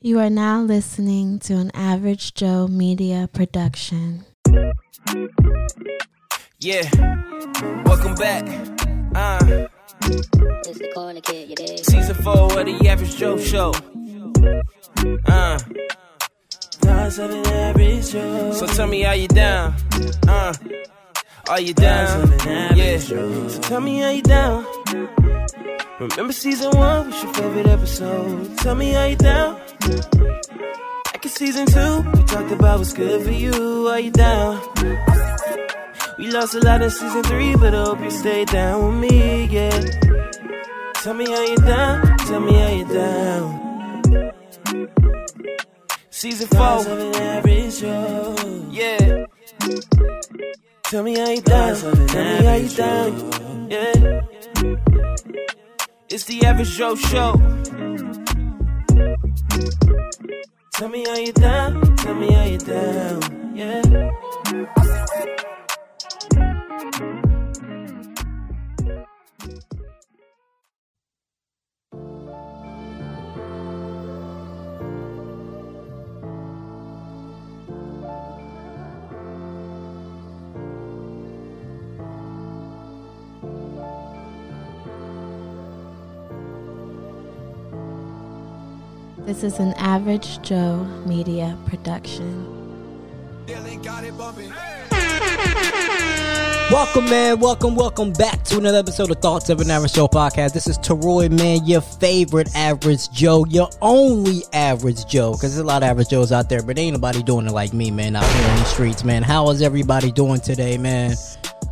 You are now listening to an Average Joe Media production. Yeah, welcome back. Uh, It's the corner kid, you dig? season four of the Average Joe Show. Uh, so tell me how you down. Uh, are you down? Yeah. So tell me how you down. Remember season one was your favorite episode. Tell me how you down. Back in season two, we talked about what's good for you. Are you down? We lost a lot in season three, but I hope you stay down with me, yeah. Tell me how you down, tell me how you down. Season four, yeah. Tell me how you down, tell me how you down, yeah. It's the average Joe show. Tell me how you down, tell me how you down, yeah. This is an Average Joe Media production. Welcome, man. Welcome, welcome back to another episode of Thoughts of an Average Joe podcast. This is Teroy, man, your favorite average Joe, your only average Joe, because there's a lot of average Joes out there, but ain't nobody doing it like me, man, out here in the streets, man. How is everybody doing today, man?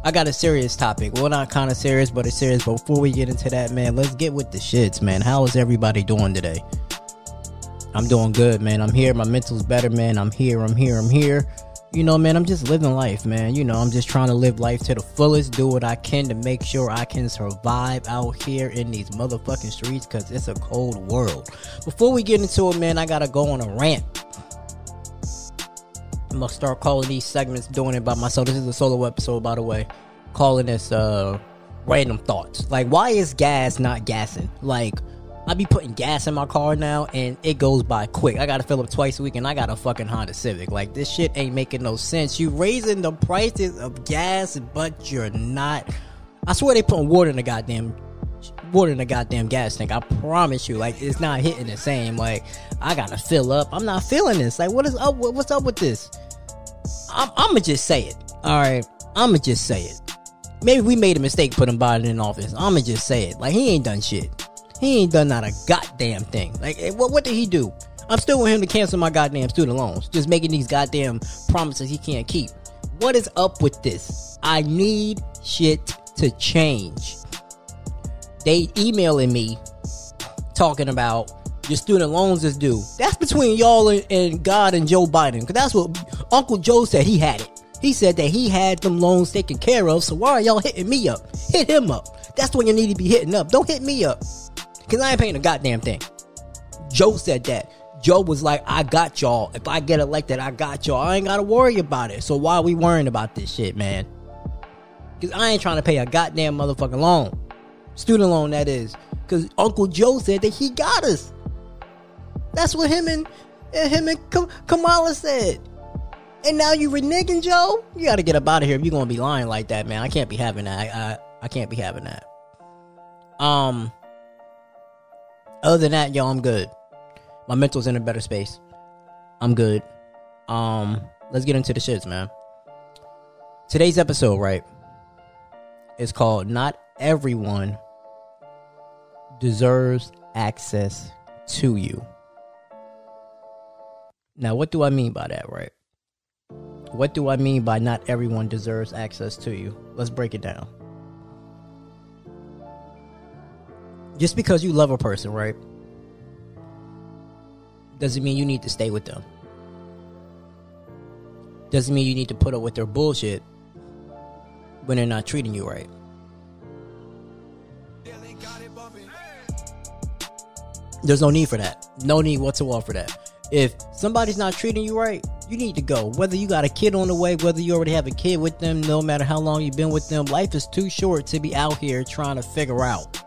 I got a serious topic. Well, not kind of serious, but it's serious. But before we get into that, man, let's get with the shits, man. How is everybody doing today? I'm doing good, man. I'm here. My mental's better, man. I'm here. I'm here. I'm here. You know, man, I'm just living life, man. You know, I'm just trying to live life to the fullest, do what I can to make sure I can survive out here in these motherfucking streets because it's a cold world. Before we get into it, man, I gotta go on a rant. I'm gonna start calling these segments doing it by myself. This is a solo episode, by the way. Calling this uh random thoughts. Like, why is gas not gassing? Like, I be putting gas in my car now and it goes by quick. I gotta fill up twice a week and I got a fucking Honda Civic. Like this shit ain't making no sense. You raising the prices of gas, but you're not. I swear they putting water in the goddamn water in the goddamn gas tank. I promise you, like it's not hitting the same. Like I gotta fill up. I'm not feeling this. Like what is up? What's up with this? I'm, I'ma just say it. All right, I'ma just say it. Maybe we made a mistake putting Biden in office. I'ma just say it. Like he ain't done shit. He ain't done not a goddamn thing. Like, eh, what, what did he do? I'm still with him to cancel my goddamn student loans. Just making these goddamn promises he can't keep. What is up with this? I need shit to change. They emailing me talking about your student loans is due. That's between y'all and, and God and Joe Biden. Because that's what Uncle Joe said he had it. He said that he had them loans taken care of. So why are y'all hitting me up? Hit him up. That's when you need to be hitting up. Don't hit me up. Because I ain't paying a goddamn thing. Joe said that. Joe was like, I got y'all. If I get elected, I got y'all. I ain't got to worry about it. So why are we worrying about this shit, man? Because I ain't trying to pay a goddamn motherfucking loan. Student loan, that is. Because Uncle Joe said that he got us. That's what him and, and him and Kam- Kamala said. And now you reneging, Joe? You got to get up out of here if you're going to be lying like that, man. I can't be having that. I, I, I can't be having that. Um, other than that, yo, I'm good. My mental's in a better space. I'm good. Um, let's get into the shits, man. Today's episode, right, is called Not Everyone Deserves Access to You. Now, what do I mean by that, right? What do I mean by not everyone deserves access to you? Let's break it down. Just because you love a person, right? Doesn't mean you need to stay with them. Doesn't mean you need to put up with their bullshit when they're not treating you right. There's no need for that. No need whatsoever for that. If somebody's not treating you right, you need to go. Whether you got a kid on the way, whether you already have a kid with them, no matter how long you've been with them, life is too short to be out here trying to figure out.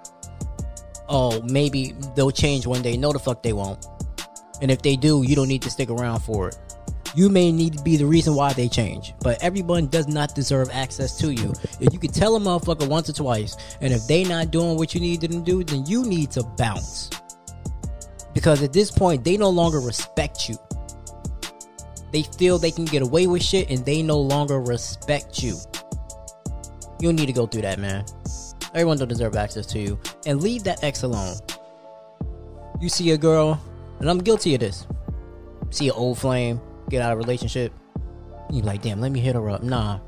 Oh, maybe they'll change one day. No, the fuck they won't. And if they do, you don't need to stick around for it. You may need to be the reason why they change, but everyone does not deserve access to you. If you could tell a motherfucker once or twice, and if they not doing what you need them to do, then you need to bounce. Because at this point, they no longer respect you. They feel they can get away with shit, and they no longer respect you. You need to go through that, man. Everyone don't deserve access to you, and leave that ex alone. You see a girl, and I'm guilty of this. See an old flame, get out of relationship. You like, damn, let me hit her up. Nah.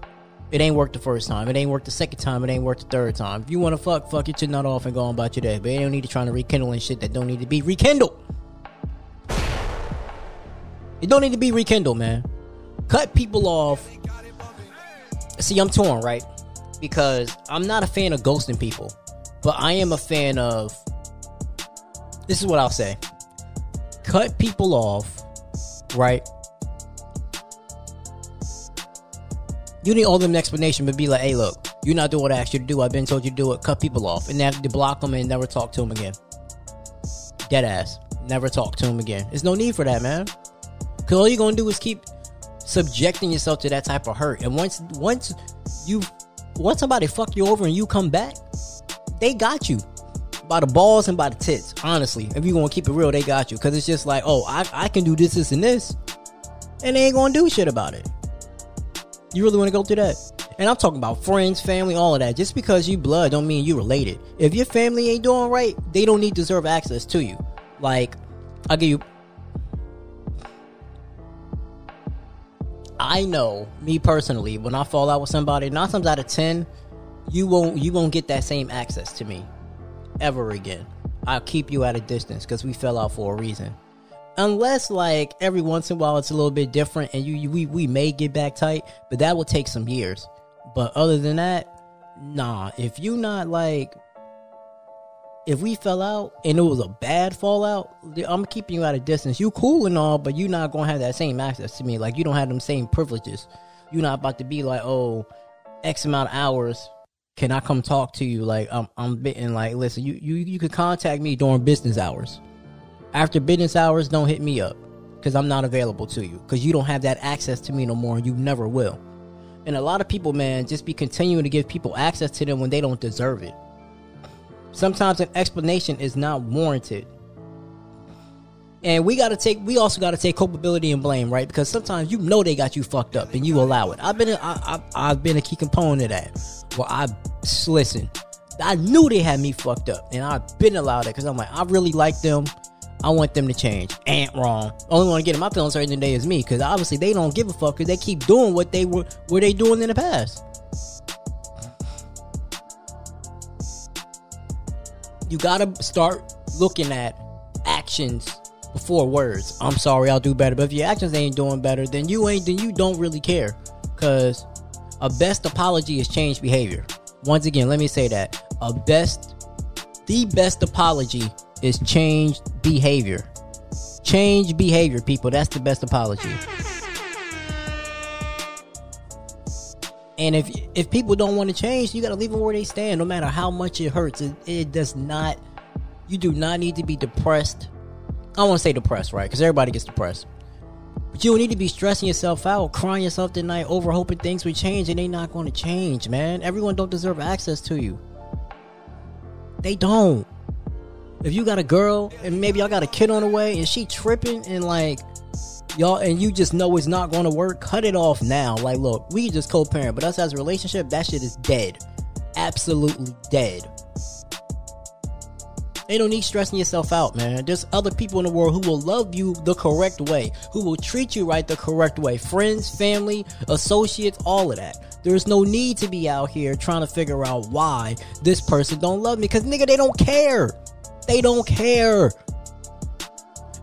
It ain't worked the first time. It ain't worked the second time. It ain't worked the third time. If you want to fuck, fuck it your nut off and go on about your day. But you don't need to try to rekindle and shit that don't need to be rekindled. It don't need to be rekindled, man. Cut people off. See, I'm torn, right? Because I'm not a fan of ghosting people. But I am a fan of. This is what I'll say. Cut people off, right? You need all them explanation, but be like, hey, look, you're not doing what I asked you to do. I've been told you to do it. Cut people off. And then to block them and never talk to them again. Dead ass. Never talk to them again. There's no need for that, man. Cause all you're gonna do is keep subjecting yourself to that type of hurt. And once once you once somebody fuck you over and you come back, they got you. By the balls and by the tits. Honestly. If you gonna keep it real, they got you. Cause it's just like, oh, I, I can do this, this, and this. And they ain't gonna do shit about it. You really want to go through that? And I'm talking about friends, family, all of that. Just because you blood don't mean you related. If your family ain't doing right, they don't need deserve access to you. Like, I'll give you. I know me personally when I fall out with somebody, nine times out of ten, you won't you won't get that same access to me ever again. I'll keep you at a distance because we fell out for a reason. Unless like every once in a while it's a little bit different and you, you we, we may get back tight but that will take some years. But other than that nah. If you not like if we fell out and it was a bad fallout i'm keeping you at a distance. You cool and all but you not gonna have that same access to me. Like you don't have them same privileges. You're not about to be like oh x amount of hours can i come talk to you like i'm, I'm bitten like listen you, you you could contact me during business hours after business hours, don't hit me up because I'm not available to you because you don't have that access to me no more and you never will. And a lot of people, man, just be continuing to give people access to them when they don't deserve it. Sometimes an explanation is not warranted. And we gotta take, we also gotta take culpability and blame, right? Because sometimes you know they got you fucked up and you allow it. I've been, a, I, I, I've been a key component of that. Well, I listen. I knew they had me fucked up, and I've been allowed it because I'm like, I really like them. I want them to change. Ain't wrong. Only one to get in my feelings certain today is me, because obviously they don't give a fuck because they keep doing what they were were they doing in the past. You gotta start looking at actions before words. I'm sorry, I'll do better. But if your actions ain't doing better, then you ain't then you don't really care. Cause a best apology is change behavior. Once again, let me say that. A best the best apology is change behavior. Change behavior, people. That's the best apology. And if if people don't want to change, you got to leave them where they stand, no matter how much it hurts. It, it does not. You do not need to be depressed. I to say depressed, right? Because everybody gets depressed. But you don't need to be stressing yourself out, crying yourself tonight over hoping things will change, and they not going to change, man. Everyone don't deserve access to you. They don't if you got a girl and maybe y'all got a kid on the way and she tripping and like y'all and you just know it's not going to work, cut it off now. Like, look, we just co-parent, but us as a relationship, that shit is dead, absolutely dead. They don't need stressing yourself out, man. There's other people in the world who will love you the correct way, who will treat you right the correct way. Friends, family, associates, all of that. There's no need to be out here trying to figure out why this person don't love me. Cause nigga, they don't care. They don't care.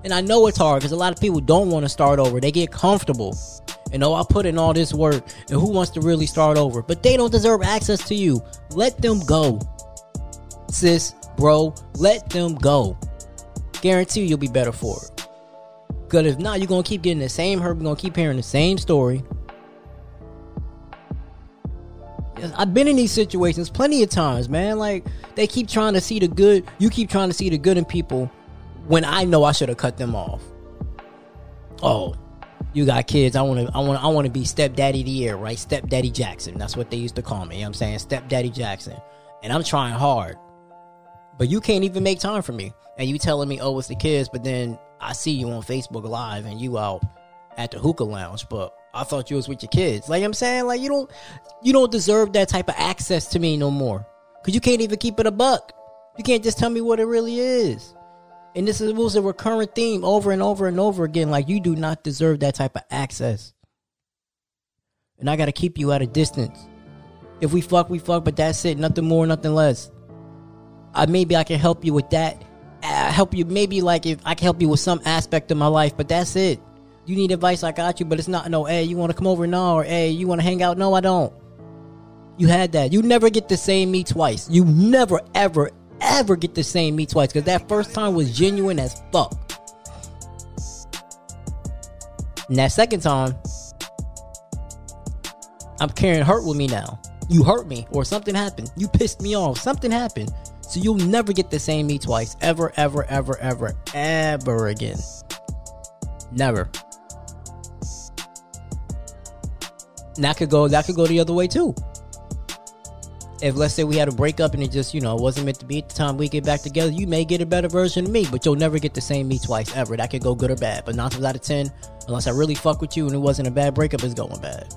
And I know it's hard because a lot of people don't want to start over. They get comfortable. And oh, I put in all this work, and who wants to really start over? But they don't deserve access to you. Let them go. Sis, bro, let them go. Guarantee you'll be better for it. Because if not, you're going to keep getting the same hurt. You're going to keep hearing the same story. I've been in these situations plenty of times, man. Like they keep trying to see the good. You keep trying to see the good in people when I know I should have cut them off. oh, you got kids. I want to, I want, I want to be stepdaddy the year, right? Stepdaddy Jackson. That's what they used to call me. You know what I'm saying stepdaddy Jackson, and I'm trying hard, but you can't even make time for me. And you telling me, oh, it's the kids, but then I see you on Facebook Live and you out at the hookah lounge, but I thought you was with your kids. Like I'm saying, like you don't, you don't deserve that type of access to me no more, cause you can't even keep it a buck. You can't just tell me what it really is. And this is, was a recurrent theme over and over and over again. Like you do not deserve that type of access. And I gotta keep you at a distance. If we fuck, we fuck, but that's it. Nothing more, nothing less. I maybe I can help you with that. Uh, help you maybe like if I can help you with some aspect of my life, but that's it. You need advice, I got you, but it's not no, hey, you wanna come over? No, or hey, you wanna hang out? No, I don't. You had that. You never get the same me twice. You never, ever, ever get the same me twice because that first time was genuine as fuck. And that second time, I'm carrying hurt with me now. You hurt me, or something happened. You pissed me off. Something happened. So you'll never get the same me twice. Ever, ever, ever, ever, ever again. Never. And that could go that could go the other way too if let's say we had a breakup and it just you know wasn't meant to be at the time we get back together you may get a better version of me but you'll never get the same me twice ever that could go good or bad but nine times out of ten unless i really fuck with you and it wasn't a bad breakup it's going bad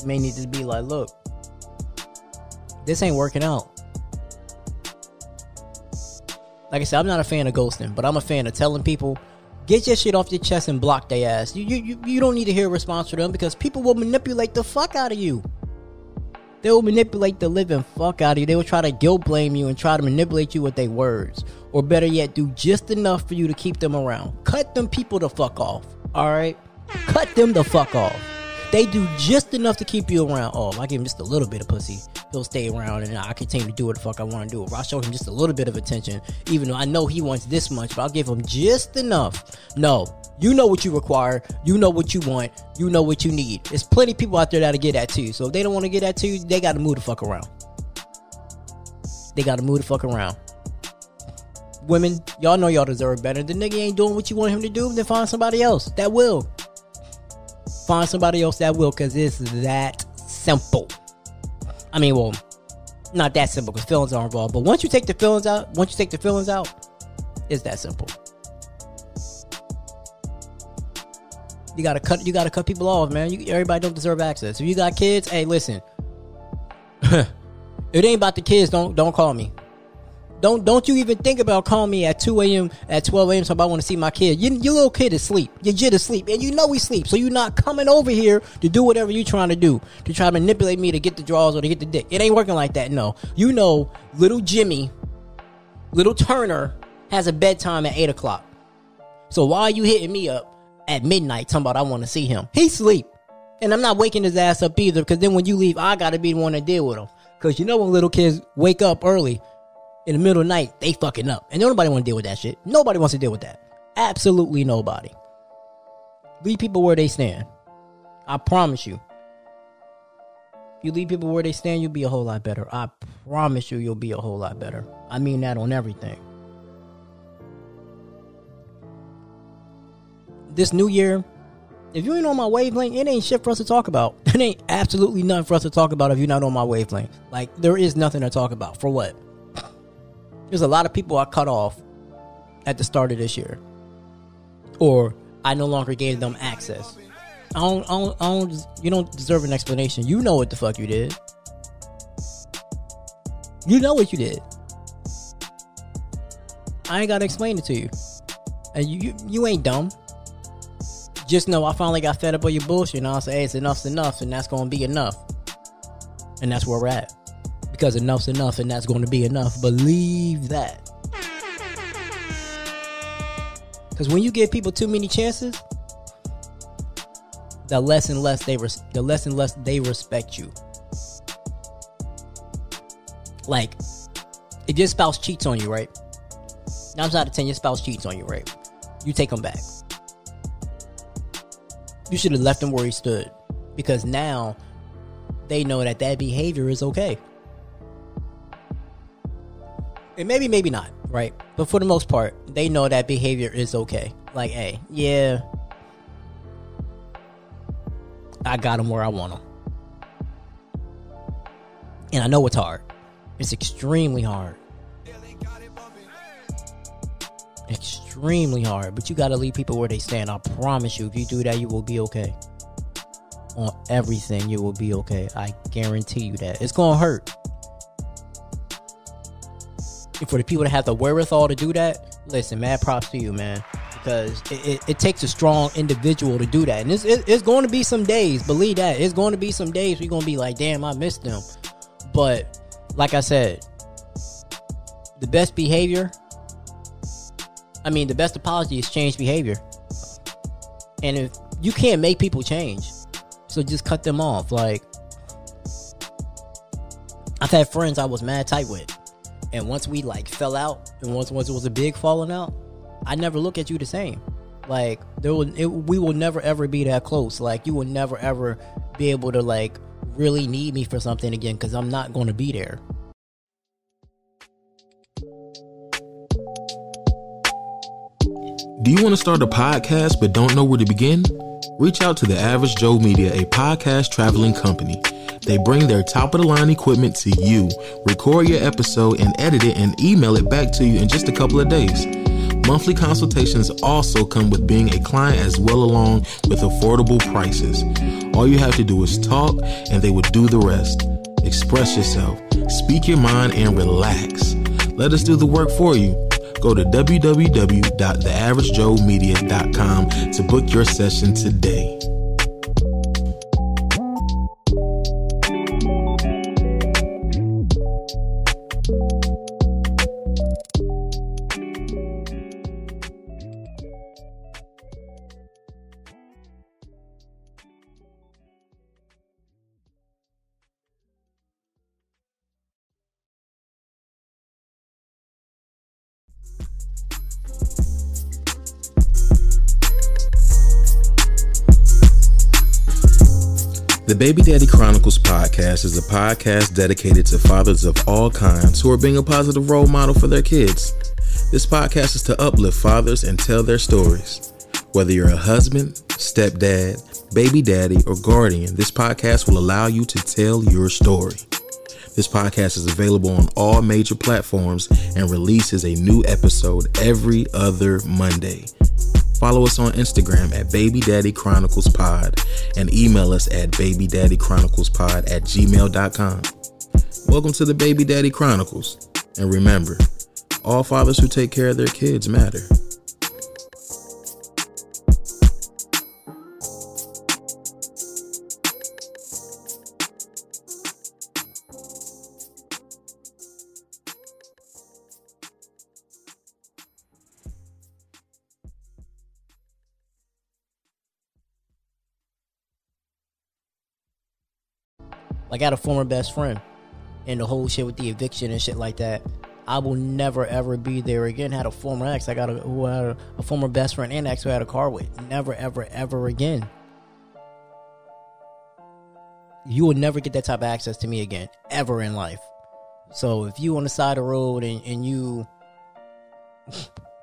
you may need to be like look this ain't working out like i said i'm not a fan of ghosting but i'm a fan of telling people Get your shit off your chest and block their ass. You, you, you don't need to hear a response from them because people will manipulate the fuck out of you. They will manipulate the living fuck out of you. They will try to guilt blame you and try to manipulate you with their words. Or better yet, do just enough for you to keep them around. Cut them people the fuck off. Alright? Cut them the fuck off. They do just enough to keep you around. Oh, I give him just a little bit of pussy, he'll stay around and I continue to do what the fuck I want to do. If I show him just a little bit of attention, even though I know he wants this much, but I'll give him just enough. No, you know what you require. You know what you want. You know what you need. There's plenty people out there that'll get that too. So if they don't want to get that too, they got to move the fuck around. They got to move the fuck around. Women, y'all know y'all deserve better. The nigga ain't doing what you want him to do, then find somebody else that will. Find somebody else that will, because it's that simple. I mean, well, not that simple because feelings are involved. But once you take the feelings out, once you take the feelings out, it's that simple. You gotta cut. You gotta cut people off, man. You, everybody don't deserve access. If you got kids, hey, listen. it ain't about the kids. Don't don't call me. Don't don't you even think about calling me at 2 a.m. at 12 a.m. So I want to see my kid. You, your little kid is asleep. Your kid is asleep, and you know he's asleep. So you're not coming over here to do whatever you're trying to do to try to manipulate me to get the draws or to get the dick. It ain't working like that. No, you know, little Jimmy, little Turner has a bedtime at eight o'clock. So why are you hitting me up at midnight talking about I want to see him? He's asleep, and I'm not waking his ass up either. Because then when you leave, I gotta be the one to deal with him. Because you know when little kids wake up early in the middle of the night, they fucking up. And nobody want to deal with that shit. Nobody wants to deal with that. Absolutely nobody. Leave people where they stand. I promise you. You leave people where they stand, you'll be a whole lot better. I promise you, you'll be a whole lot better. I mean that on everything. This new year, if you ain't on my wavelength, it ain't shit for us to talk about. It ain't absolutely nothing for us to talk about if you're not on my wavelength. Like, there is nothing to talk about. For what? There's a lot of people I cut off at the start of this year, or I no longer gave them access. I don't, I don't, I don't, you don't deserve an explanation. You know what the fuck you did. You know what you did. I ain't gotta explain it to you, and you, you, you ain't dumb. Just know I finally got fed up with your bullshit, and I'll say, hey, it's enough's enough, and that's gonna be enough, and that's where we're at because enough's enough and that's going to be enough. Believe that. Because when you give people too many chances, the less and less they res- the less and less they respect you. Like, if your spouse cheats on you, right? Nine times out of ten, your spouse cheats on you, right? You take them back. You should have left him where he stood, because now they know that that behavior is okay. And maybe, maybe not. right? But for the most part, they know that behavior is okay. Like, hey, yeah, I got them where I want them. And I know it's hard. It's extremely hard. Extremely hard. But you got to leave people where they stand. I promise you, if you do that, you will be okay. On everything, you will be okay. I guarantee you that. It's going to hurt. And for the people that have the wherewithal to do that, listen, mad props to you, man. Because it, it, it takes a strong individual to do that. And it's, it, it's going to be some days, believe that. It's going to be some days we're going to be like, damn, I missed them. But like I said, the best behavior, I mean, the best apology is change behavior. And if you can't make people change, so just cut them off. Like, I've had friends I was mad tight with. And once we like fell out, and once once it was a big falling out, I never look at you the same. Like there will, it, we will never ever be that close. Like you will never ever be able to like really need me for something again because I'm not going to be there. Do you want to start a podcast but don't know where to begin? Reach out to the Average Joe Media, a podcast traveling company. They bring their top of the line equipment to you, record your episode, and edit it and email it back to you in just a couple of days. Monthly consultations also come with being a client as well along with affordable prices. All you have to do is talk and they will do the rest. Express yourself, speak your mind, and relax. Let us do the work for you. Go to www.theaveragejoemedia.com to book your session today. The Baby Daddy Chronicles podcast is a podcast dedicated to fathers of all kinds who are being a positive role model for their kids. This podcast is to uplift fathers and tell their stories. Whether you're a husband, stepdad, baby daddy, or guardian, this podcast will allow you to tell your story. This podcast is available on all major platforms and releases a new episode every other Monday. Follow us on Instagram at Baby Daddy Chronicles Pod and email us at babydaddychroniclespod at gmail.com. Welcome to the Baby Daddy Chronicles. And remember, all fathers who take care of their kids matter. Like I had a former best friend, and the whole shit with the eviction and shit like that. I will never ever be there again. Had a former ex, I got a, who had a, a former best friend and ex who had a car with. Never ever ever again. You will never get that type of access to me again, ever in life. So if you on the side of the road and, and you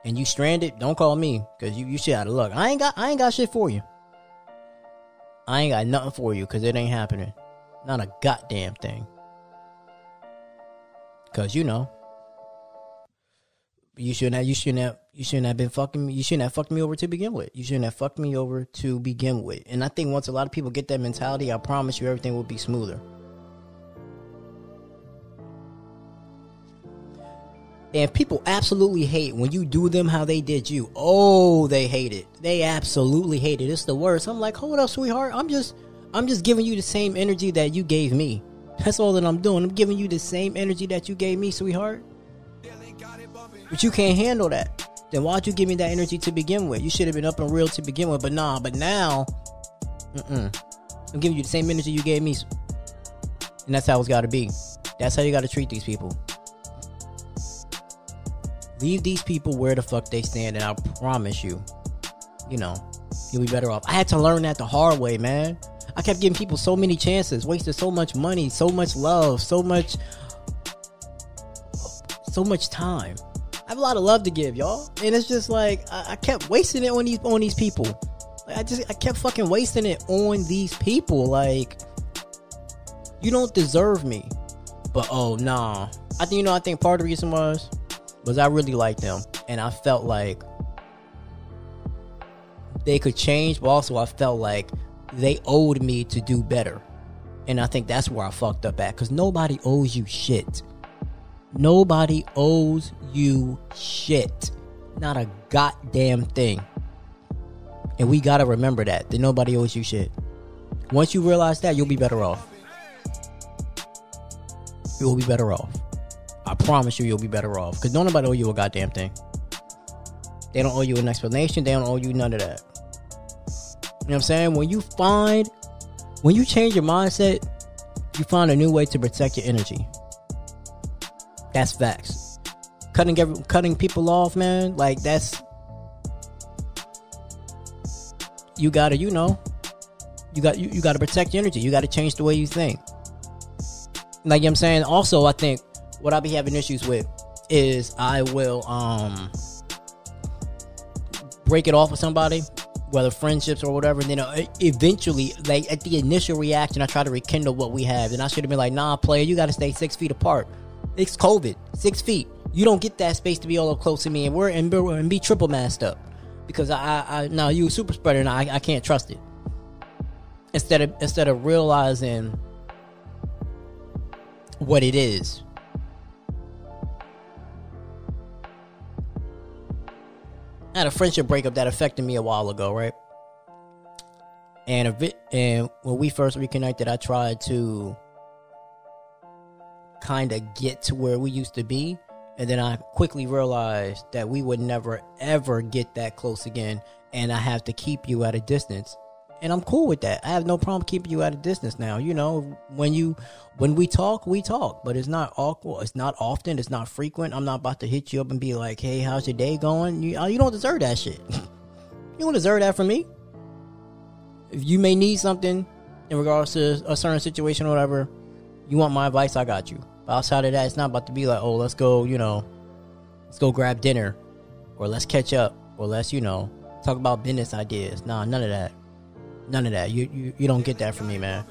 and you stranded, don't call me because you you shit out of luck. I ain't got I ain't got shit for you. I ain't got nothing for you because it ain't happening. Not a goddamn thing. Cause you know, you shouldn't have. You shouldn't have. You shouldn't have been fucking me. You shouldn't have fucked me over to begin with. You shouldn't have fucked me over to begin with. And I think once a lot of people get that mentality, I promise you everything will be smoother. And people absolutely hate when you do them how they did you. Oh, they hate it. They absolutely hate it. It's the worst. I'm like, hold up, sweetheart. I'm just I'm just giving you the same energy that you gave me. That's all that I'm doing. I'm giving you the same energy that you gave me, sweetheart. But you can't handle that. Then why'd you give me that energy to begin with? You should have been up and real to begin with. But nah, but now, mm-mm. I'm giving you the same energy you gave me. And that's how it's got to be. That's how you got to treat these people. Leave these people where the fuck they stand, and I promise you, you know, you'll be better off. I had to learn that the hard way, man. I kept giving people so many chances, wasted so much money, so much love, so much so much time. I've a lot of love to give, y'all, and it's just like I, I kept wasting it on these on these people. Like, I just I kept fucking wasting it on these people. Like you don't deserve me, but oh nah. I think you know. I think part of the reason was was I really liked them, and I felt like they could change, but also I felt like they owed me to do better. And I think that's where I fucked up at because nobody owes you shit. Nobody owes you shit. Not a goddamn thing. And we gotta remember that. That nobody owes you shit. Once you realize that, you'll be better off. You'll be better off. I promise you, you'll be better off. Because don't nobody owe you a goddamn thing. They don't owe you an explanation. They don't owe you none of that. You know what I'm saying? When you find, when you change your mindset, you find a new way to protect your energy. That's facts. Cutting every, cutting people off, man. Like that's you gotta, you know, you got you, you gotta protect your energy. You gotta change the way you think. Like you know what I'm saying. Also, I think what I be having issues with is I will um break it off with somebody, whether friendships or whatever. And then uh, eventually, like at the initial reaction, I try to rekindle what we have. And I should have been like, "Nah, player, you got to stay six feet apart. It's COVID, six feet. You don't get that space to be all up close to me, and we're and, and be triple masked up because I, I, I now you a super spreader, and I, I can't trust it. Instead of instead of realizing what it is. I had a friendship breakup that affected me a while ago, right? And a bit, and when we first reconnected, I tried to kind of get to where we used to be, and then I quickly realized that we would never ever get that close again, and I have to keep you at a distance. And I'm cool with that. I have no problem keeping you at a distance now. You know, when you when we talk, we talk, but it's not awkward. It's not often. It's not frequent. I'm not about to hit you up and be like, "Hey, how's your day going?" You, uh, you don't deserve that shit. you don't deserve that from me. If you may need something in regards to a certain situation or whatever, you want my advice, I got you. But outside of that, it's not about to be like, "Oh, let's go," you know, let's go grab dinner, or let's catch up, or let's you know talk about business ideas. Nah, none of that. None of that. You, you you don't get that from me, man.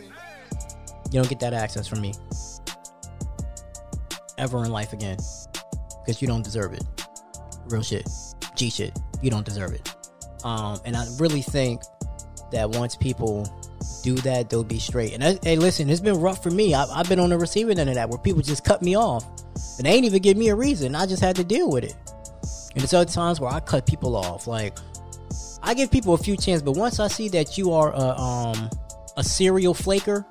You don't get that access from me ever in life again because you don't deserve it. Real shit, G shit. You don't deserve it. Um, and I really think that once people do that, they'll be straight. And I, hey, listen, it's been rough for me. I, I've been on the receiving end of that where people just cut me off and they ain't even give me a reason. I just had to deal with it. And there's other times where I cut people off, like I give people a few chances, but once I see that you are a um a serial flaker,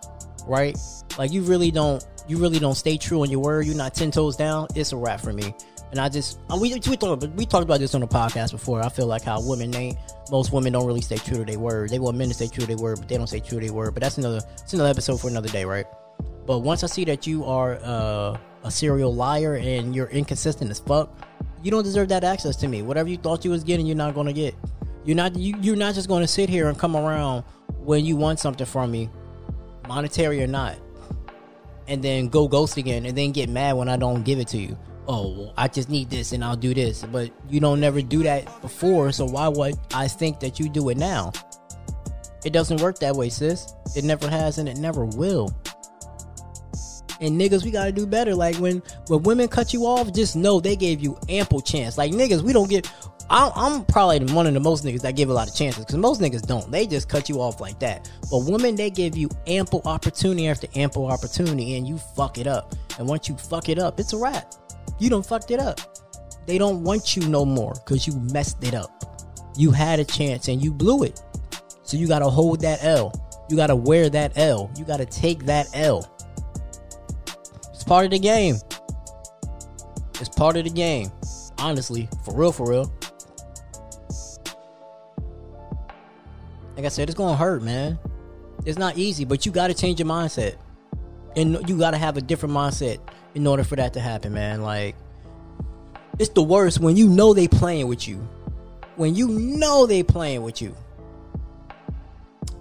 right? Like you really don't you really don't stay true on your word. You're not ten toes down. It's a wrap for me. And I just we we talked we talked about this on the podcast before. I feel like how women they most women don't really stay true to their word. They want men to stay true to their word, but they don't stay true to their word. But that's another it's another episode for another day, right? But once I see that you are uh, a serial liar and you're inconsistent as fuck, you don't deserve that access to me. Whatever you thought you was getting, you're not gonna get. You're not you, you're not just gonna sit here and come around when you want something from me, monetary or not, and then go ghost again and then get mad when I don't give it to you. Oh, I just need this and I'll do this, but you don't never do that before, so why would I think that you do it now? It doesn't work that way, sis. It never has and it never will. And niggas, we gotta do better. Like when when women cut you off, just know they gave you ample chance. Like niggas, we don't get. I'm, I'm probably one of the most niggas that give a lot of chances because most niggas don't. They just cut you off like that. But women, they give you ample opportunity after ample opportunity, and you fuck it up. And once you fuck it up, it's a wrap. You don't fucked it up. They don't want you no more because you messed it up. You had a chance and you blew it. So you gotta hold that L. You gotta wear that L. You gotta take that L. It's part of the game. It's part of the game. Honestly, for real, for real. Like I said, it's gonna hurt, man. It's not easy, but you gotta change your mindset. And you gotta have a different mindset in order for that to happen, man. Like, it's the worst when you know they playing with you. When you know they playing with you.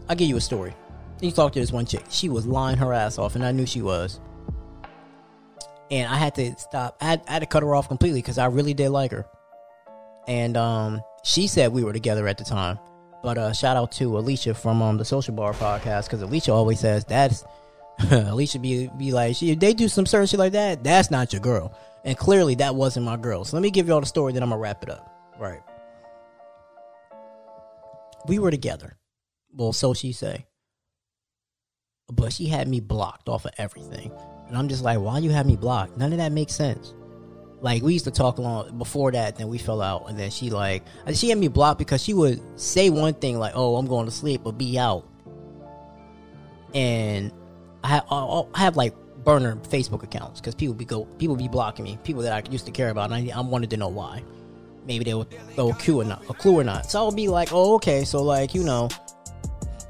I'll give you a story. You talked to this one chick. She was lying her ass off, and I knew she was. and I had to stop. I had, I had to cut her off completely because I really did like her, and um, she said we were together at the time. But uh, shout out to Alicia from um, the Social Bar podcast because Alicia always says that's Alicia be be like she they do some certain shit like that, that's not your girl, and clearly that wasn't my girl. So let me give you all the story, then I'm gonna wrap it up. Right, we were together. Well, so she say, but she had me blocked off of everything. And I'm just like, why you have me blocked? None of that makes sense. Like we used to talk a long before that, then we fell out, and then she like she had me blocked because she would say one thing like, "Oh, I'm going to sleep," but be out. And I have, I have like burner Facebook accounts because people be go people be blocking me, people that I used to care about, and I, I wanted to know why. Maybe they would throw a clue or not, a clue or not. So I would be like, "Oh, okay." So like you know,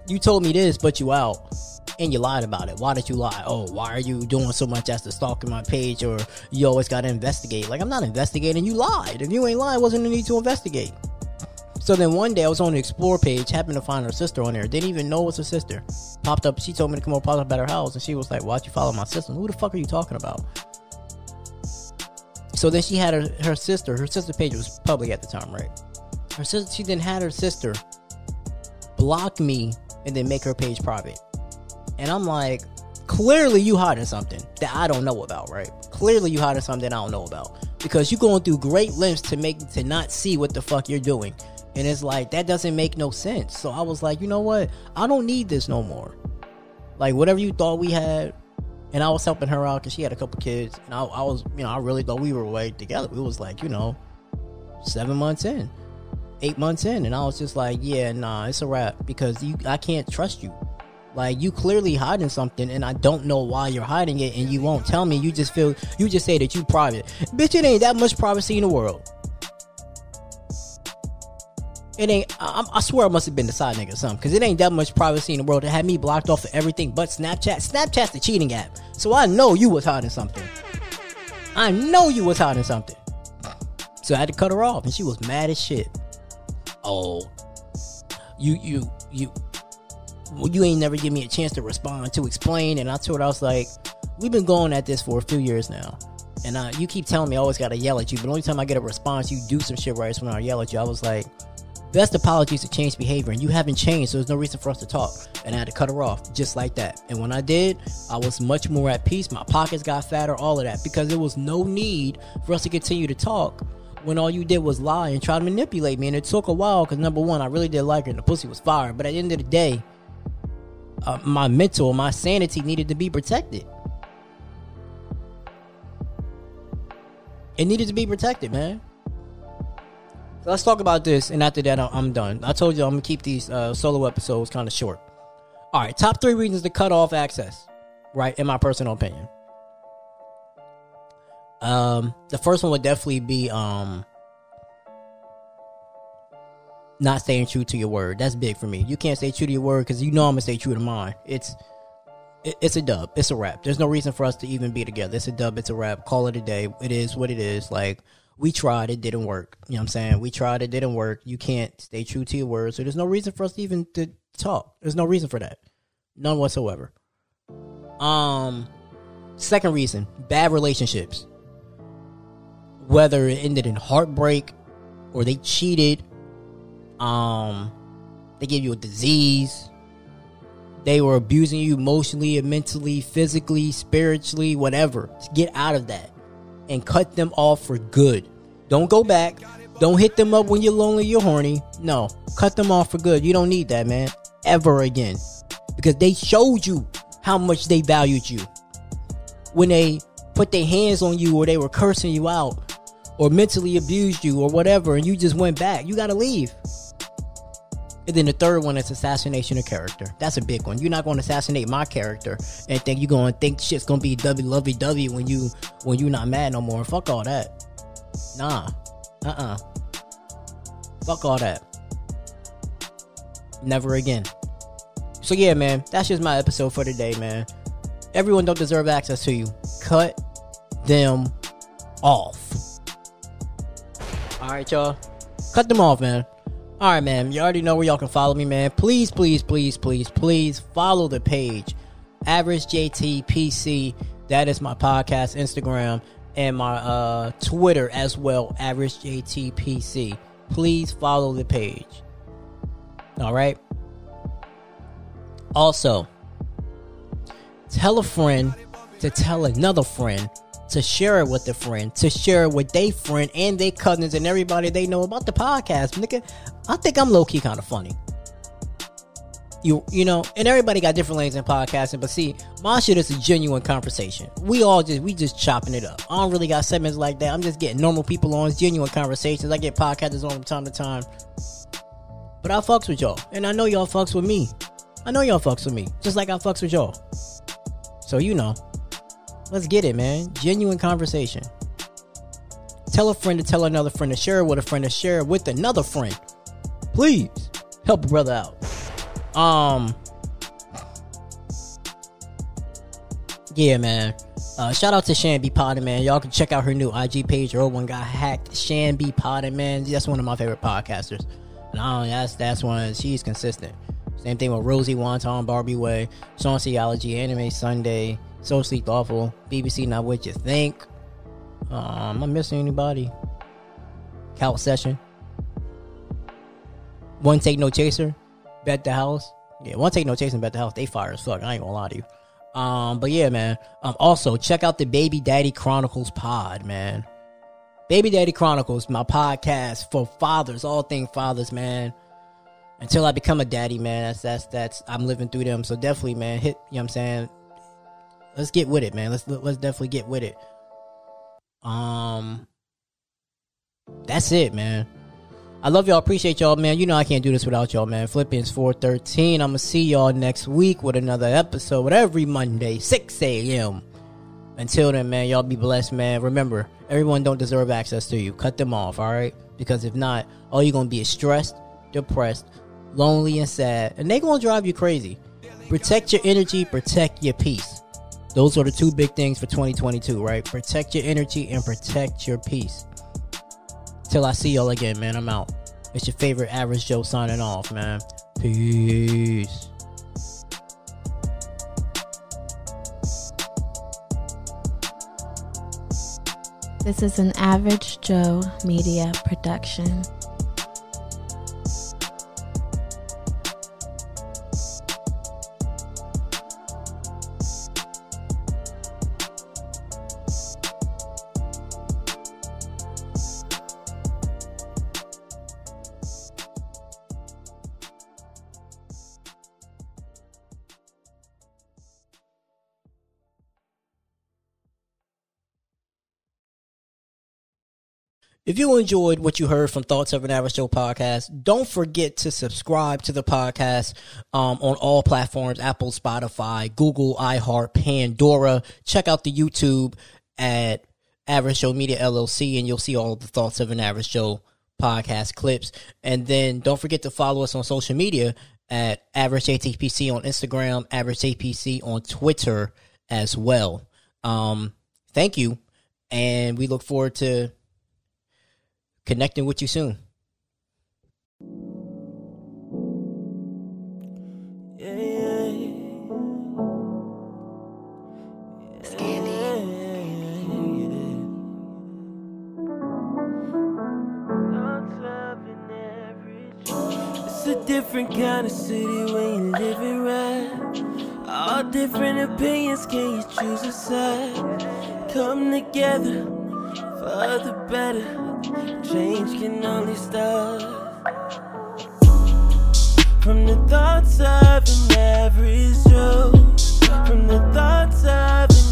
you told me this, but you out and you lied about it. Why did you lie? Oh, why are you doing so much as to stalking my page or you always got to investigate? Like, I'm not investigating. You lied. If you ain't lying, wasn't no need to investigate. So then one day I was on the explore page, happened to find her sister on there. Didn't even know it was her sister. Popped up. She told me to come over, popped up at her house, and she was like, "Why'd you follow my sister? Who the fuck are you talking about?" So then she had her, her sister. Her sister page was public at the time, right? Her sister. She then had her sister block me and then make her page private. And I'm like, clearly you hiding something that I don't know about, right? Clearly you hiding something I don't know about. Because you're going through great lengths to make to not see what the fuck you're doing. And it's like that doesn't make no sense. So I was like, you know what? I don't need this no more. Like whatever you thought we had, and I was helping her out because she had a couple kids, and I, I was, you know, I really thought we were way together. It was like, you know, seven months in, eight months in, and I was just like, yeah, nah, it's a wrap because you, I can't trust you. Like you clearly hiding something, and I don't know why you're hiding it, and you won't tell me. You just feel, you just say that you private, bitch. It ain't that much privacy in the world. It ain't. I, I swear I must have been the side nigga or something, because it ain't that much privacy in the world to have me blocked off of everything but Snapchat. Snapchat's the cheating app, so I know you was hiding something. I know you was hiding something. So I had to cut her off, and she was mad as shit. Oh, you you you well, you ain't never give me a chance to respond to explain. And I told her I was like, we've been going at this for a few years now. And uh, you keep telling me I always gotta yell at you, but the only time I get a response, you do some shit right is when I yell at you. I was like, best apologies to change behavior, and you haven't changed, so there's no reason for us to talk. And I had to cut her off just like that. And when I did, I was much more at peace. My pockets got fatter, all of that, because there was no need for us to continue to talk when all you did was lie and try to manipulate me. And it took a while because number one, I really did like her, and the pussy was fire. But at the end of the day, uh, my mental, my sanity needed to be protected. It needed to be protected, man. So let's talk about this, and after that, I'm done. I told you I'm gonna keep these uh, solo episodes kind of short. All right, top three reasons to cut off access, right? In my personal opinion, um, the first one would definitely be um, not staying true to your word. That's big for me. You can't stay true to your word because you know I'm gonna stay true to mine. It's it, it's a dub. It's a wrap. There's no reason for us to even be together. It's a dub. It's a wrap. Call it a day. It is what it is. Like we tried, it didn't work. You know what I'm saying? We tried, it didn't work. You can't stay true to your word. So there's no reason for us to even to talk. There's no reason for that. None whatsoever. Um, second reason: bad relationships. Whether it ended in heartbreak or they cheated um, they gave you a disease. They were abusing you emotionally, mentally, physically, spiritually, whatever. To Get out of that and cut them off for good. Don't go back. Don't hit them up when you're lonely, you're horny. No, cut them off for good. You don't need that, man, ever again. Because they showed you how much they valued you. When they put their hands on you or they were cursing you out or mentally abused you or whatever and you just went back, you got to leave. And then the third one is assassination of character. That's a big one. You're not going to assassinate my character and think you're going to think shit's going to be W lovey dovey when you when you're not mad no more. Fuck all that. Nah. Uh uh Fuck all that. Never again. So yeah, man, that's just my episode for today, man. Everyone don't deserve access to you. Cut them off. All right, y'all. Cut them off, man. All right, man. You already know where y'all can follow me, man. Please, please, please, please, please follow the page. Average JT PC. That is my podcast Instagram and my uh, Twitter as well, Average JTPC. Please follow the page. All right. Also, tell a friend to tell another friend to share it with a friend, to share it with their friend and their cousins and everybody they know about the podcast. Nigga, I think I'm low key kind of funny. You you know, and everybody got different lanes in podcasting, but see, my shit is a genuine conversation. We all just we just chopping it up. I don't really got segments like that. I'm just getting normal people on. It's genuine conversations. I get podcasters on from time to time. But I fucks with y'all. And I know y'all fucks with me. I know y'all fucks with me. Just like I fucks with y'all. So you know. Let's get it, man. Genuine conversation. Tell a friend to tell another friend to share it with a friend to share it with another friend. Please help a brother out. Um, yeah, man. Uh, shout out to Shan B. Potter, man. Y'all can check out her new IG page. Her old one got hacked. Shan B. Potter, man. That's one of my favorite podcasters. And I don't, that's that's one. She's consistent. Same thing with Rosie Wonton, Barbie Way, Song Theology, Anime Sunday, Socially Thoughtful, BBC Not What You Think. Um, am I missing anybody? Couch Session. One Take No Chaser. Bet the House. Yeah, One Take No Chaser Bet the House. They fire as fuck. I ain't gonna lie to you. Um, but yeah, man. Um, also check out the Baby Daddy Chronicles pod, man. Baby Daddy Chronicles, my podcast for fathers, all things fathers, man. Until I become a daddy, man. That's that's that's I'm living through them. So definitely, man, hit you know what I'm saying? Let's get with it, man. Let's let's definitely get with it. Um That's it, man. I love y'all, appreciate y'all, man. You know I can't do this without y'all, man. Philippians 413. I'ma see y'all next week with another episode every Monday, 6 a.m. Until then, man, y'all be blessed, man. Remember, everyone don't deserve access to you. Cut them off, all right? Because if not, all you're gonna be is stressed, depressed, lonely, and sad, and they gonna drive you crazy. Protect your energy, protect your peace. Those are the two big things for 2022, right? Protect your energy and protect your peace. Till I see y'all again, man. I'm out. It's your favorite average Joe signing off, man. Peace. This is an Average Joe Media production. If you enjoyed what you heard from Thoughts of an Average Joe podcast, don't forget to subscribe to the podcast um, on all platforms Apple, Spotify, Google, iHeart, Pandora. Check out the YouTube at Average Joe Media LLC, and you'll see all the Thoughts of an Average Joe podcast clips. And then don't forget to follow us on social media at Average ATPC on Instagram, Average APC on Twitter as well. Um, thank you, and we look forward to connecting with you soon. Yeah, yeah. It's a different kind of city when you live it right. All different opinions, can you choose a side? Come together for the better. Change can only start from the thoughts of an average Joe, from the thoughts of